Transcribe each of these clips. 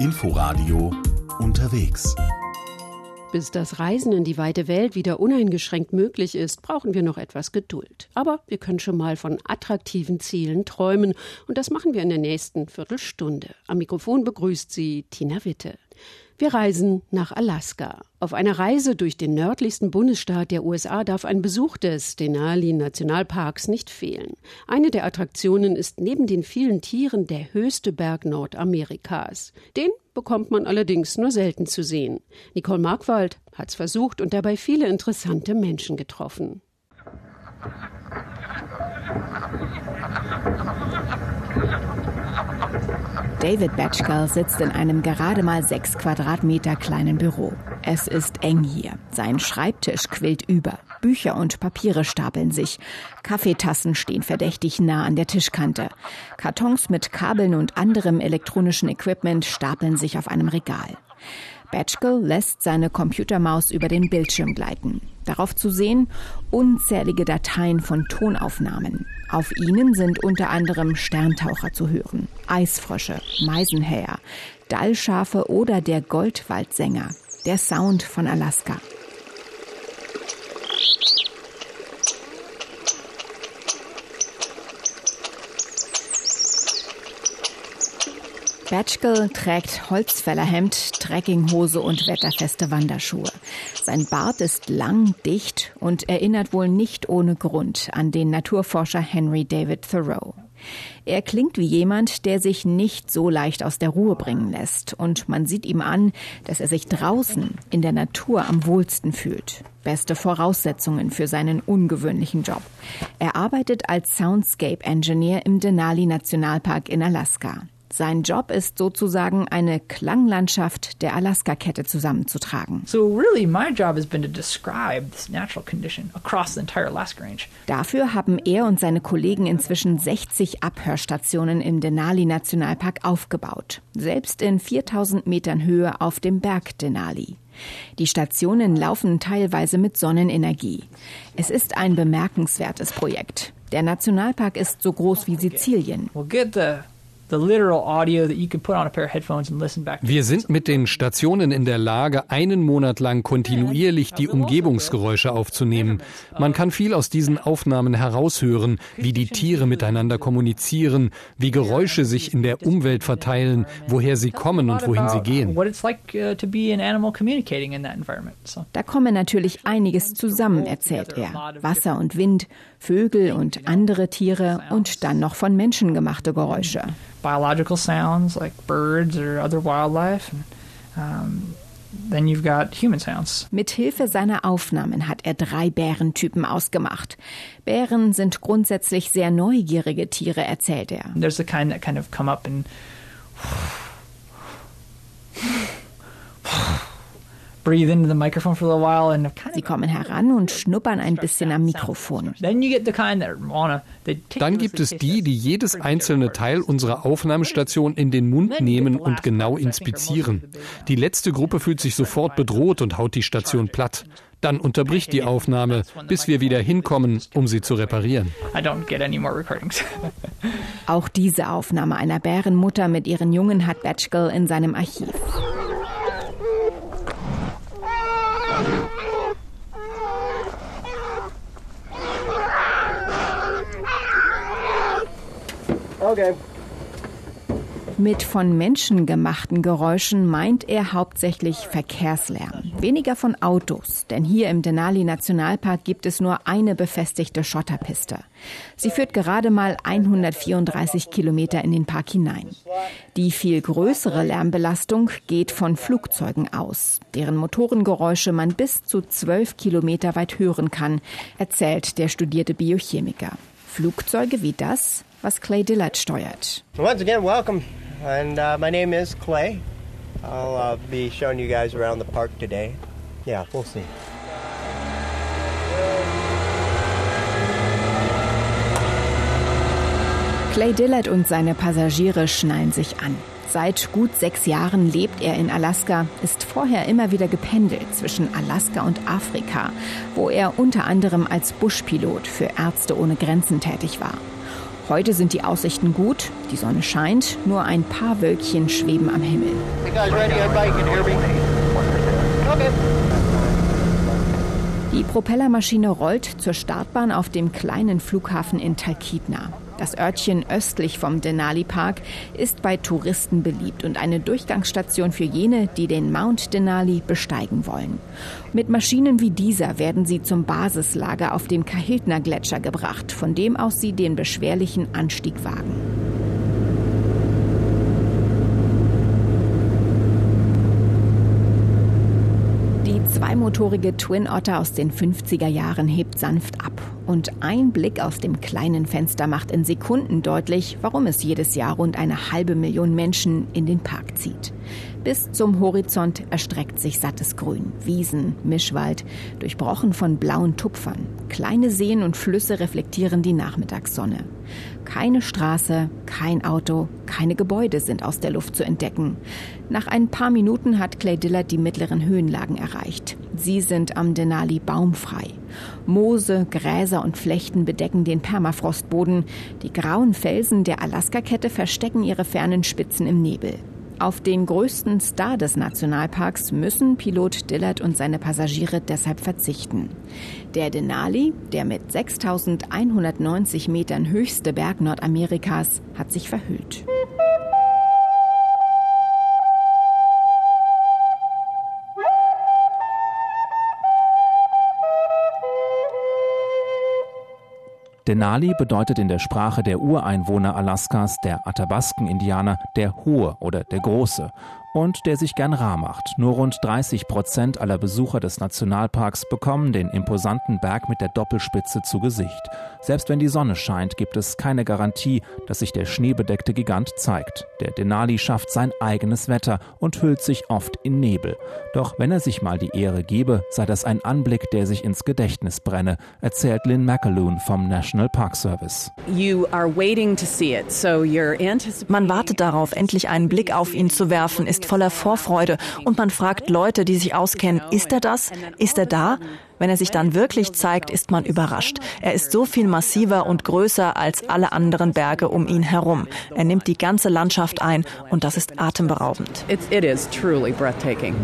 Inforadio unterwegs. Bis das Reisen in die weite Welt wieder uneingeschränkt möglich ist, brauchen wir noch etwas Geduld. Aber wir können schon mal von attraktiven Zielen träumen und das machen wir in der nächsten Viertelstunde. Am Mikrofon begrüßt sie Tina Witte. Wir reisen nach Alaska. Auf einer Reise durch den nördlichsten Bundesstaat der USA darf ein Besuch des Denali Nationalparks nicht fehlen. Eine der Attraktionen ist neben den vielen Tieren der höchste Berg Nordamerikas. Den bekommt man allerdings nur selten zu sehen. Nicole Markwald hat's versucht und dabei viele interessante Menschen getroffen. David Batchkell sitzt in einem gerade mal sechs Quadratmeter kleinen Büro. Es ist eng hier. Sein Schreibtisch quillt über. Bücher und Papiere stapeln sich. Kaffeetassen stehen verdächtig nah an der Tischkante. Kartons mit Kabeln und anderem elektronischen Equipment stapeln sich auf einem Regal. Batchkel lässt seine Computermaus über den Bildschirm gleiten. Darauf zu sehen unzählige Dateien von Tonaufnahmen. Auf ihnen sind unter anderem Sterntaucher zu hören, Eisfrösche, Meisenhäher, Dallschafe oder der Goldwaldsänger, der Sound von Alaska. Batchkel trägt Holzfällerhemd, Trekkinghose und wetterfeste Wanderschuhe. Sein Bart ist lang, dicht und erinnert wohl nicht ohne Grund an den Naturforscher Henry David Thoreau. Er klingt wie jemand, der sich nicht so leicht aus der Ruhe bringen lässt. Und man sieht ihm an, dass er sich draußen in der Natur am wohlsten fühlt. Beste Voraussetzungen für seinen ungewöhnlichen Job. Er arbeitet als Soundscape Engineer im Denali Nationalpark in Alaska. Sein Job ist sozusagen eine Klanglandschaft der Alaska-Kette zusammenzutragen. So really my job has been to describe this natural condition across the entire Alaska Range. Dafür haben er und seine Kollegen inzwischen 60 Abhörstationen im Denali Nationalpark aufgebaut, selbst in 4000 Metern Höhe auf dem Berg Denali. Die Stationen laufen teilweise mit Sonnenenergie. Es ist ein bemerkenswertes Projekt. Der Nationalpark ist so groß wie Sizilien. We'll wir sind mit den Stationen in der Lage, einen Monat lang kontinuierlich die Umgebungsgeräusche aufzunehmen. Man kann viel aus diesen Aufnahmen heraushören, wie die Tiere miteinander kommunizieren, wie Geräusche sich in der Umwelt verteilen, woher sie kommen und wohin sie gehen. Uh, da komme natürlich einiges zusammen, erzählt er. Wasser und Wind, Vögel und andere Tiere und dann noch von Menschen gemachte Geräusche. Biological sounds like birds or other wildlife. Um, then you've got human sounds. Mit Hilfe seiner Aufnahmen hat er drei Bärentypen ausgemacht. Bären sind grundsätzlich sehr neugierige Tiere, erzählt er. There's the kind that kind of come up and Sie kommen heran und schnuppern ein bisschen am Mikrofon. Dann gibt es die, die jedes einzelne Teil unserer Aufnahmestation in den Mund nehmen und genau inspizieren. Die letzte Gruppe fühlt sich sofort bedroht und haut die Station platt. Dann unterbricht die Aufnahme, bis wir wieder hinkommen, um sie zu reparieren. Auch diese Aufnahme einer Bärenmutter mit ihren Jungen hat Batchgirl in seinem Archiv. Okay. Mit von Menschen gemachten Geräuschen meint er hauptsächlich Verkehrslärm. Weniger von Autos, denn hier im Denali Nationalpark gibt es nur eine befestigte Schotterpiste. Sie führt gerade mal 134 Kilometer in den Park hinein. Die viel größere Lärmbelastung geht von Flugzeugen aus, deren Motorengeräusche man bis zu 12 Kilometer weit hören kann, erzählt der studierte Biochemiker. Flugzeuge wie das was Clay Dillard steuert. Once again, welcome. And uh, my name is Clay. I'll uh, be showing you guys around the park today. Yeah, we'll see. Clay Dillard und seine Passagiere schnallen sich an. Seit gut sechs Jahren lebt er in Alaska, ist vorher immer wieder gependelt zwischen Alaska und Afrika, wo er unter anderem als Buschpilot für Ärzte ohne Grenzen tätig war. Heute sind die Aussichten gut, die Sonne scheint, nur ein paar Wölkchen schweben am Himmel. Die Propellermaschine rollt zur Startbahn auf dem kleinen Flughafen in Talkeetna. Das Örtchen östlich vom Denali Park ist bei Touristen beliebt und eine Durchgangsstation für jene, die den Mount Denali besteigen wollen. Mit Maschinen wie dieser werden sie zum Basislager auf dem Kahiltner Gletscher gebracht, von dem aus sie den beschwerlichen Anstieg wagen. Zweimotorige Twin Otter aus den 50er Jahren hebt sanft ab. Und ein Blick aus dem kleinen Fenster macht in Sekunden deutlich, warum es jedes Jahr rund eine halbe Million Menschen in den Park zieht. Bis zum Horizont erstreckt sich sattes Grün, Wiesen, Mischwald, durchbrochen von blauen Tupfern. Kleine Seen und Flüsse reflektieren die Nachmittagssonne. Keine Straße, kein Auto, keine Gebäude sind aus der Luft zu entdecken. Nach ein paar Minuten hat Clay Dillard die mittleren Höhenlagen erreicht. Sie sind am Denali baumfrei. Moose, Gräser und Flechten bedecken den Permafrostboden. Die grauen Felsen der Alaskakette verstecken ihre fernen Spitzen im Nebel. Auf den größten Star des Nationalparks müssen Pilot Dillard und seine Passagiere deshalb verzichten. Der Denali, der mit 6190 Metern höchste Berg Nordamerikas, hat sich verhüllt. Denali bedeutet in der Sprache der Ureinwohner Alaskas, der Athabasken-Indianer, der Hohe oder der Große und der sich gern rar macht. Nur rund 30 Prozent aller Besucher des Nationalparks bekommen den imposanten Berg mit der Doppelspitze zu Gesicht. Selbst wenn die Sonne scheint, gibt es keine Garantie, dass sich der schneebedeckte Gigant zeigt. Der Denali schafft sein eigenes Wetter und hüllt sich oft in Nebel. Doch wenn er sich mal die Ehre gebe, sei das ein Anblick, der sich ins Gedächtnis brenne, erzählt Lynn McAloon vom National Park Service. Man wartet darauf, endlich einen Blick auf ihn zu werfen, ist voller Vorfreude und man fragt Leute, die sich auskennen, ist er das? Ist er da? Wenn er sich dann wirklich zeigt, ist man überrascht. Er ist so viel massiver und größer als alle anderen Berge um ihn herum. Er nimmt die ganze Landschaft ein und das ist atemberaubend. it is truly breathtaking.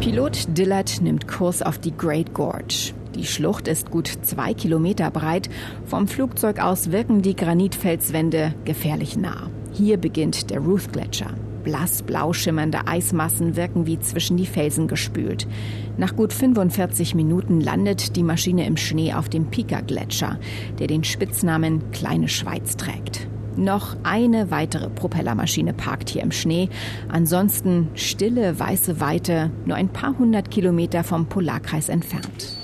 Pilot Dillard nimmt Kurs auf die Great Gorge. Die Schlucht ist gut zwei Kilometer breit. Vom Flugzeug aus wirken die Granitfelswände gefährlich nah. Hier beginnt der Ruth-Gletscher. Blassblau schimmernde Eismassen wirken wie zwischen die Felsen gespült. Nach gut 45 Minuten landet die Maschine im Schnee auf dem Pika-Gletscher, der den Spitznamen Kleine Schweiz trägt. Noch eine weitere Propellermaschine parkt hier im Schnee. Ansonsten stille weiße Weite, nur ein paar hundert Kilometer vom Polarkreis entfernt.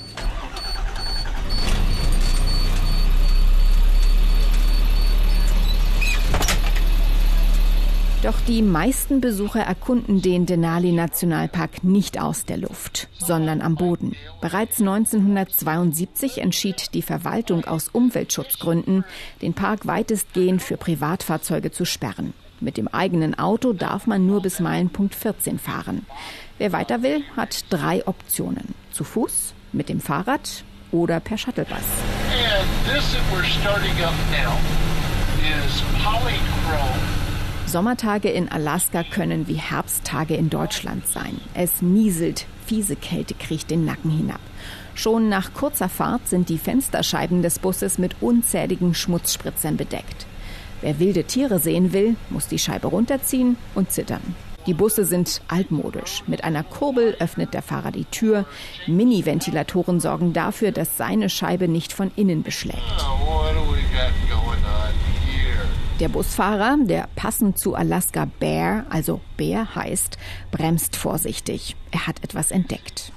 Doch die meisten Besucher erkunden den Denali Nationalpark nicht aus der Luft, sondern am Boden. Bereits 1972 entschied die Verwaltung aus Umweltschutzgründen, den Park weitestgehend für Privatfahrzeuge zu sperren. Mit dem eigenen Auto darf man nur bis Meilenpunkt 14 fahren. Wer weiter will, hat drei Optionen. Zu Fuß, mit dem Fahrrad oder per Shuttlebus. And this that we're starting up now is polychrome Sommertage in Alaska können wie Herbsttage in Deutschland sein. Es nieselt, fiese Kälte kriecht den Nacken hinab. Schon nach kurzer Fahrt sind die Fensterscheiben des Busses mit unzähligen Schmutzspritzern bedeckt. Wer wilde Tiere sehen will, muss die Scheibe runterziehen und zittern. Die Busse sind altmodisch. Mit einer Kurbel öffnet der Fahrer die Tür. Mini-Ventilatoren sorgen dafür, dass seine Scheibe nicht von innen beschlägt. Der Busfahrer, der passend zu Alaska Bear, also Bär heißt, bremst vorsichtig. Er hat etwas entdeckt.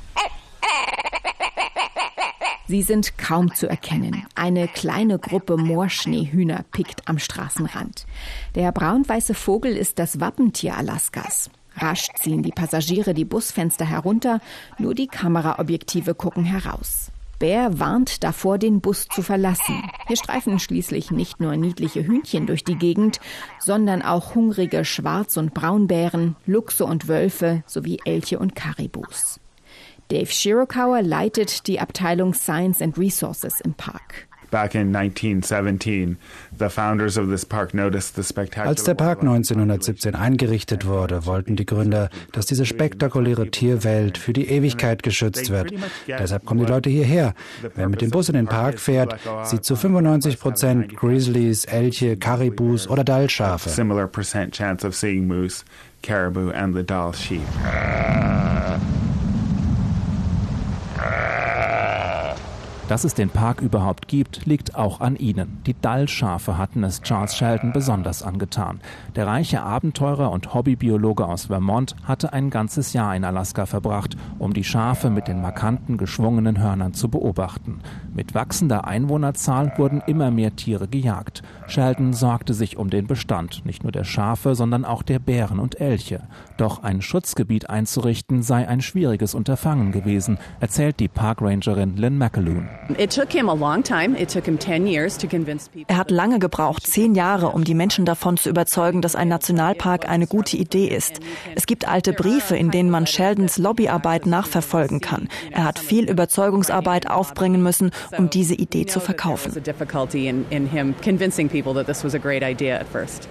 Sie sind kaum zu erkennen. Eine kleine Gruppe Moorschneehühner pickt am Straßenrand. Der braun-weiße Vogel ist das Wappentier Alaskas. Rasch ziehen die Passagiere die Busfenster herunter, nur die Kameraobjektive gucken heraus. Bär warnt davor, den Bus zu verlassen. Hier streifen schließlich nicht nur niedliche Hühnchen durch die Gegend, sondern auch hungrige Schwarz- und Braunbären, Luchse und Wölfe sowie Elche und Karibus. Dave Shirokauer leitet die Abteilung Science and Resources im Park. Back in 1917, the founders of this park noticed the spectacular Als der Park 1917 eingerichtet wurde, wollten die Gründer, dass diese spektakuläre Tierwelt für die Ewigkeit geschützt wird. Deshalb kommen die Leute hierher. Wer mit dem Bus in den Park fährt, sieht zu 95 Prozent Grizzlies, Elche, Karibus oder Dallschafe. similar percent chance of seeing moose, caribou, and the Dall sheep. Dass es den Park überhaupt gibt, liegt auch an ihnen. Die Dall-Schafe hatten es Charles Sheldon besonders angetan. Der reiche Abenteurer und Hobbybiologe aus Vermont hatte ein ganzes Jahr in Alaska verbracht, um die Schafe mit den markanten, geschwungenen Hörnern zu beobachten. Mit wachsender Einwohnerzahl wurden immer mehr Tiere gejagt. Sheldon sorgte sich um den Bestand, nicht nur der Schafe, sondern auch der Bären und Elche. Doch ein Schutzgebiet einzurichten sei ein schwieriges Unterfangen gewesen, erzählt die Parkrangerin Lynn McAloon. Er hat lange gebraucht, zehn Jahre, um die Menschen davon zu überzeugen, dass ein Nationalpark eine gute Idee ist. Es gibt alte Briefe, in denen man Sheldons Lobbyarbeit nachverfolgen kann. Er hat viel Überzeugungsarbeit aufbringen müssen, um diese Idee zu verkaufen.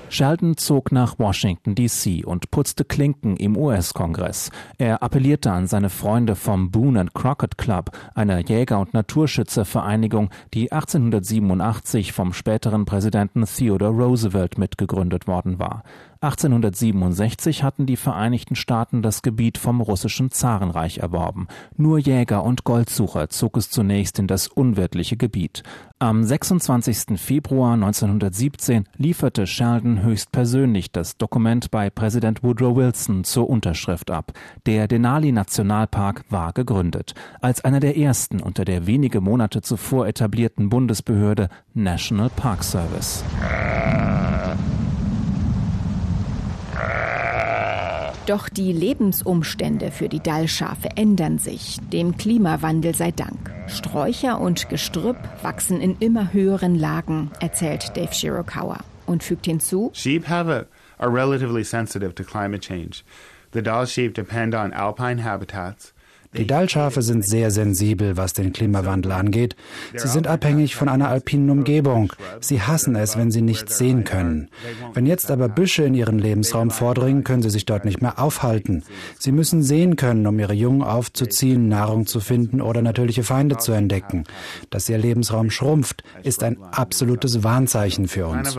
Sheldon zog nach Washington, D.C. und putzte Klinken im US-Kongress. Er appellierte an seine Freunde vom Boone and Crockett Club, einer Jäger- und Naturschützervereinigung, die 1887 vom späteren Präsidenten Theodore Roosevelt mitgegründet worden war. 1867 hatten die Vereinigten Staaten das Gebiet vom russischen Zarenreich erworben. Nur Jäger und Goldsucher zog es zunächst in das unwirtliche Gebiet. Am 26. Februar 1917 lieferte Sheldon höchstpersönlich das Dokument bei Präsident Woodrow Wilson zur Unterschrift ab. Der Denali Nationalpark war gegründet, als einer der ersten unter der wenige Monate zuvor etablierten Bundesbehörde National Park Service. Doch die Lebensumstände für die Dallschafe ändern sich, dem Klimawandel sei Dank. Sträucher und Gestrüpp wachsen in immer höheren Lagen, erzählt Dave Shirokawa und fügt hinzu, Sheep have a, are relatively sensitive to climate change. The Dall sheep depend on alpine habitats. Die Dallschafe sind sehr sensibel, was den Klimawandel angeht. Sie sind abhängig von einer alpinen Umgebung. Sie hassen es, wenn sie nichts sehen können. Wenn jetzt aber Büsche in ihren Lebensraum vordringen, können sie sich dort nicht mehr aufhalten. Sie müssen sehen können, um ihre Jungen aufzuziehen, Nahrung zu finden oder natürliche Feinde zu entdecken. Dass ihr Lebensraum schrumpft, ist ein absolutes Warnzeichen für uns.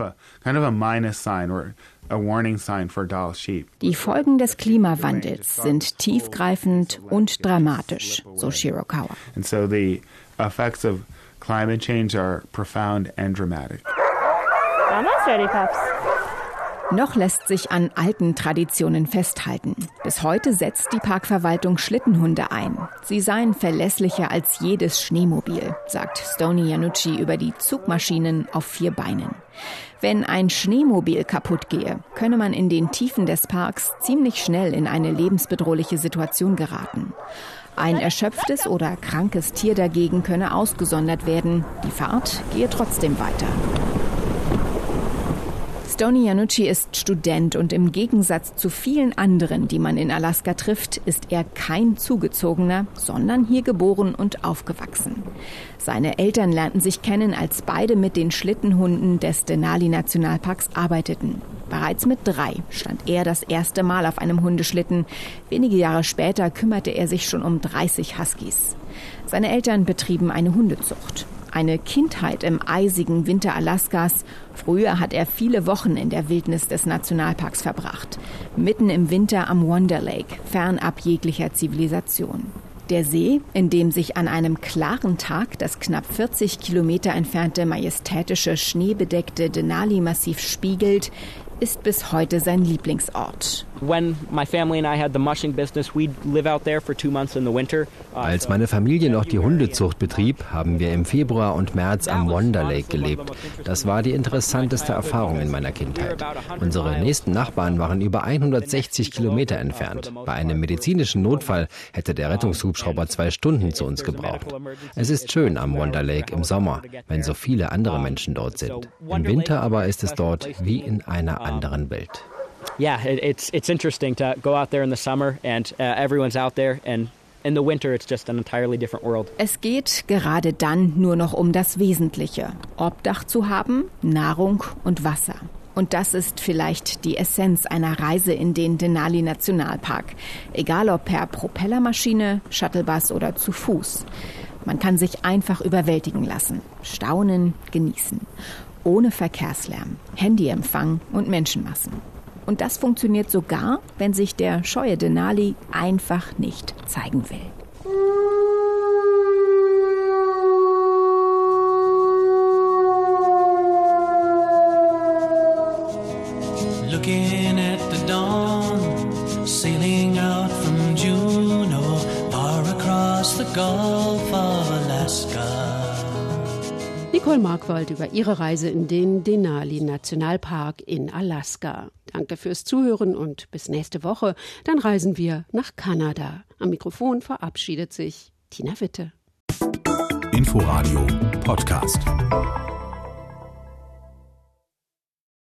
Die Folgen des Klimawandels sind tiefgreifend und dramatisch, so Shirokawa. And so the effects of climate change are profound and dramatic. Almost ready, Pups. Noch lässt sich an alten Traditionen festhalten. Bis heute setzt die Parkverwaltung Schlittenhunde ein. Sie seien verlässlicher als jedes Schneemobil, sagt Stony Yanucci über die Zugmaschinen auf vier Beinen. Wenn ein Schneemobil kaputt gehe, könne man in den Tiefen des Parks ziemlich schnell in eine lebensbedrohliche Situation geraten. Ein erschöpftes oder krankes Tier dagegen könne ausgesondert werden. Die Fahrt gehe trotzdem weiter. Stony Yanucci ist Student und im Gegensatz zu vielen anderen, die man in Alaska trifft, ist er kein Zugezogener, sondern hier geboren und aufgewachsen. Seine Eltern lernten sich kennen, als beide mit den Schlittenhunden des Denali Nationalparks arbeiteten. Bereits mit drei stand er das erste Mal auf einem Hundeschlitten. Wenige Jahre später kümmerte er sich schon um 30 Huskies. Seine Eltern betrieben eine Hundezucht. Eine Kindheit im eisigen Winter Alaskas. Früher hat er viele Wochen in der Wildnis des Nationalparks verbracht. Mitten im Winter am Wonder Lake, fernab jeglicher Zivilisation. Der See, in dem sich an einem klaren Tag das knapp 40 Kilometer entfernte majestätische schneebedeckte Denali-Massiv spiegelt, ist bis heute sein Lieblingsort. Als meine Familie noch die Hundezucht betrieb, haben wir im Februar und März am Wonder Lake gelebt. Das war die interessanteste Erfahrung in meiner Kindheit. Unsere nächsten Nachbarn waren über 160 Kilometer entfernt. Bei einem medizinischen Notfall hätte der Rettungshubschrauber zwei Stunden zu uns gebraucht. Es ist schön am Wonder Lake im Sommer, wenn so viele andere Menschen dort sind. Im Winter aber ist es dort wie in einer anderen Welt. Yeah, it, it's it's interesting to go out there in the summer and uh, everyone's out there and Es geht gerade dann nur noch um das Wesentliche. Obdach zu haben, Nahrung und Wasser. Und das ist vielleicht die Essenz einer Reise in den Denali Nationalpark. Egal ob per Propellermaschine, Shuttlebus oder zu Fuß. Man kann sich einfach überwältigen lassen, staunen, genießen. Ohne Verkehrslärm, Handyempfang und Menschenmassen. Und das funktioniert sogar, wenn sich der scheue Denali einfach nicht zeigen will. Looking at the dawn, sailing out from Juneau, far across the Gulf. Nicole Markwald über ihre Reise in den Denali Nationalpark in Alaska. Danke fürs Zuhören und bis nächste Woche. Dann reisen wir nach Kanada. Am Mikrofon verabschiedet sich Tina Witte. Inforadio Podcast.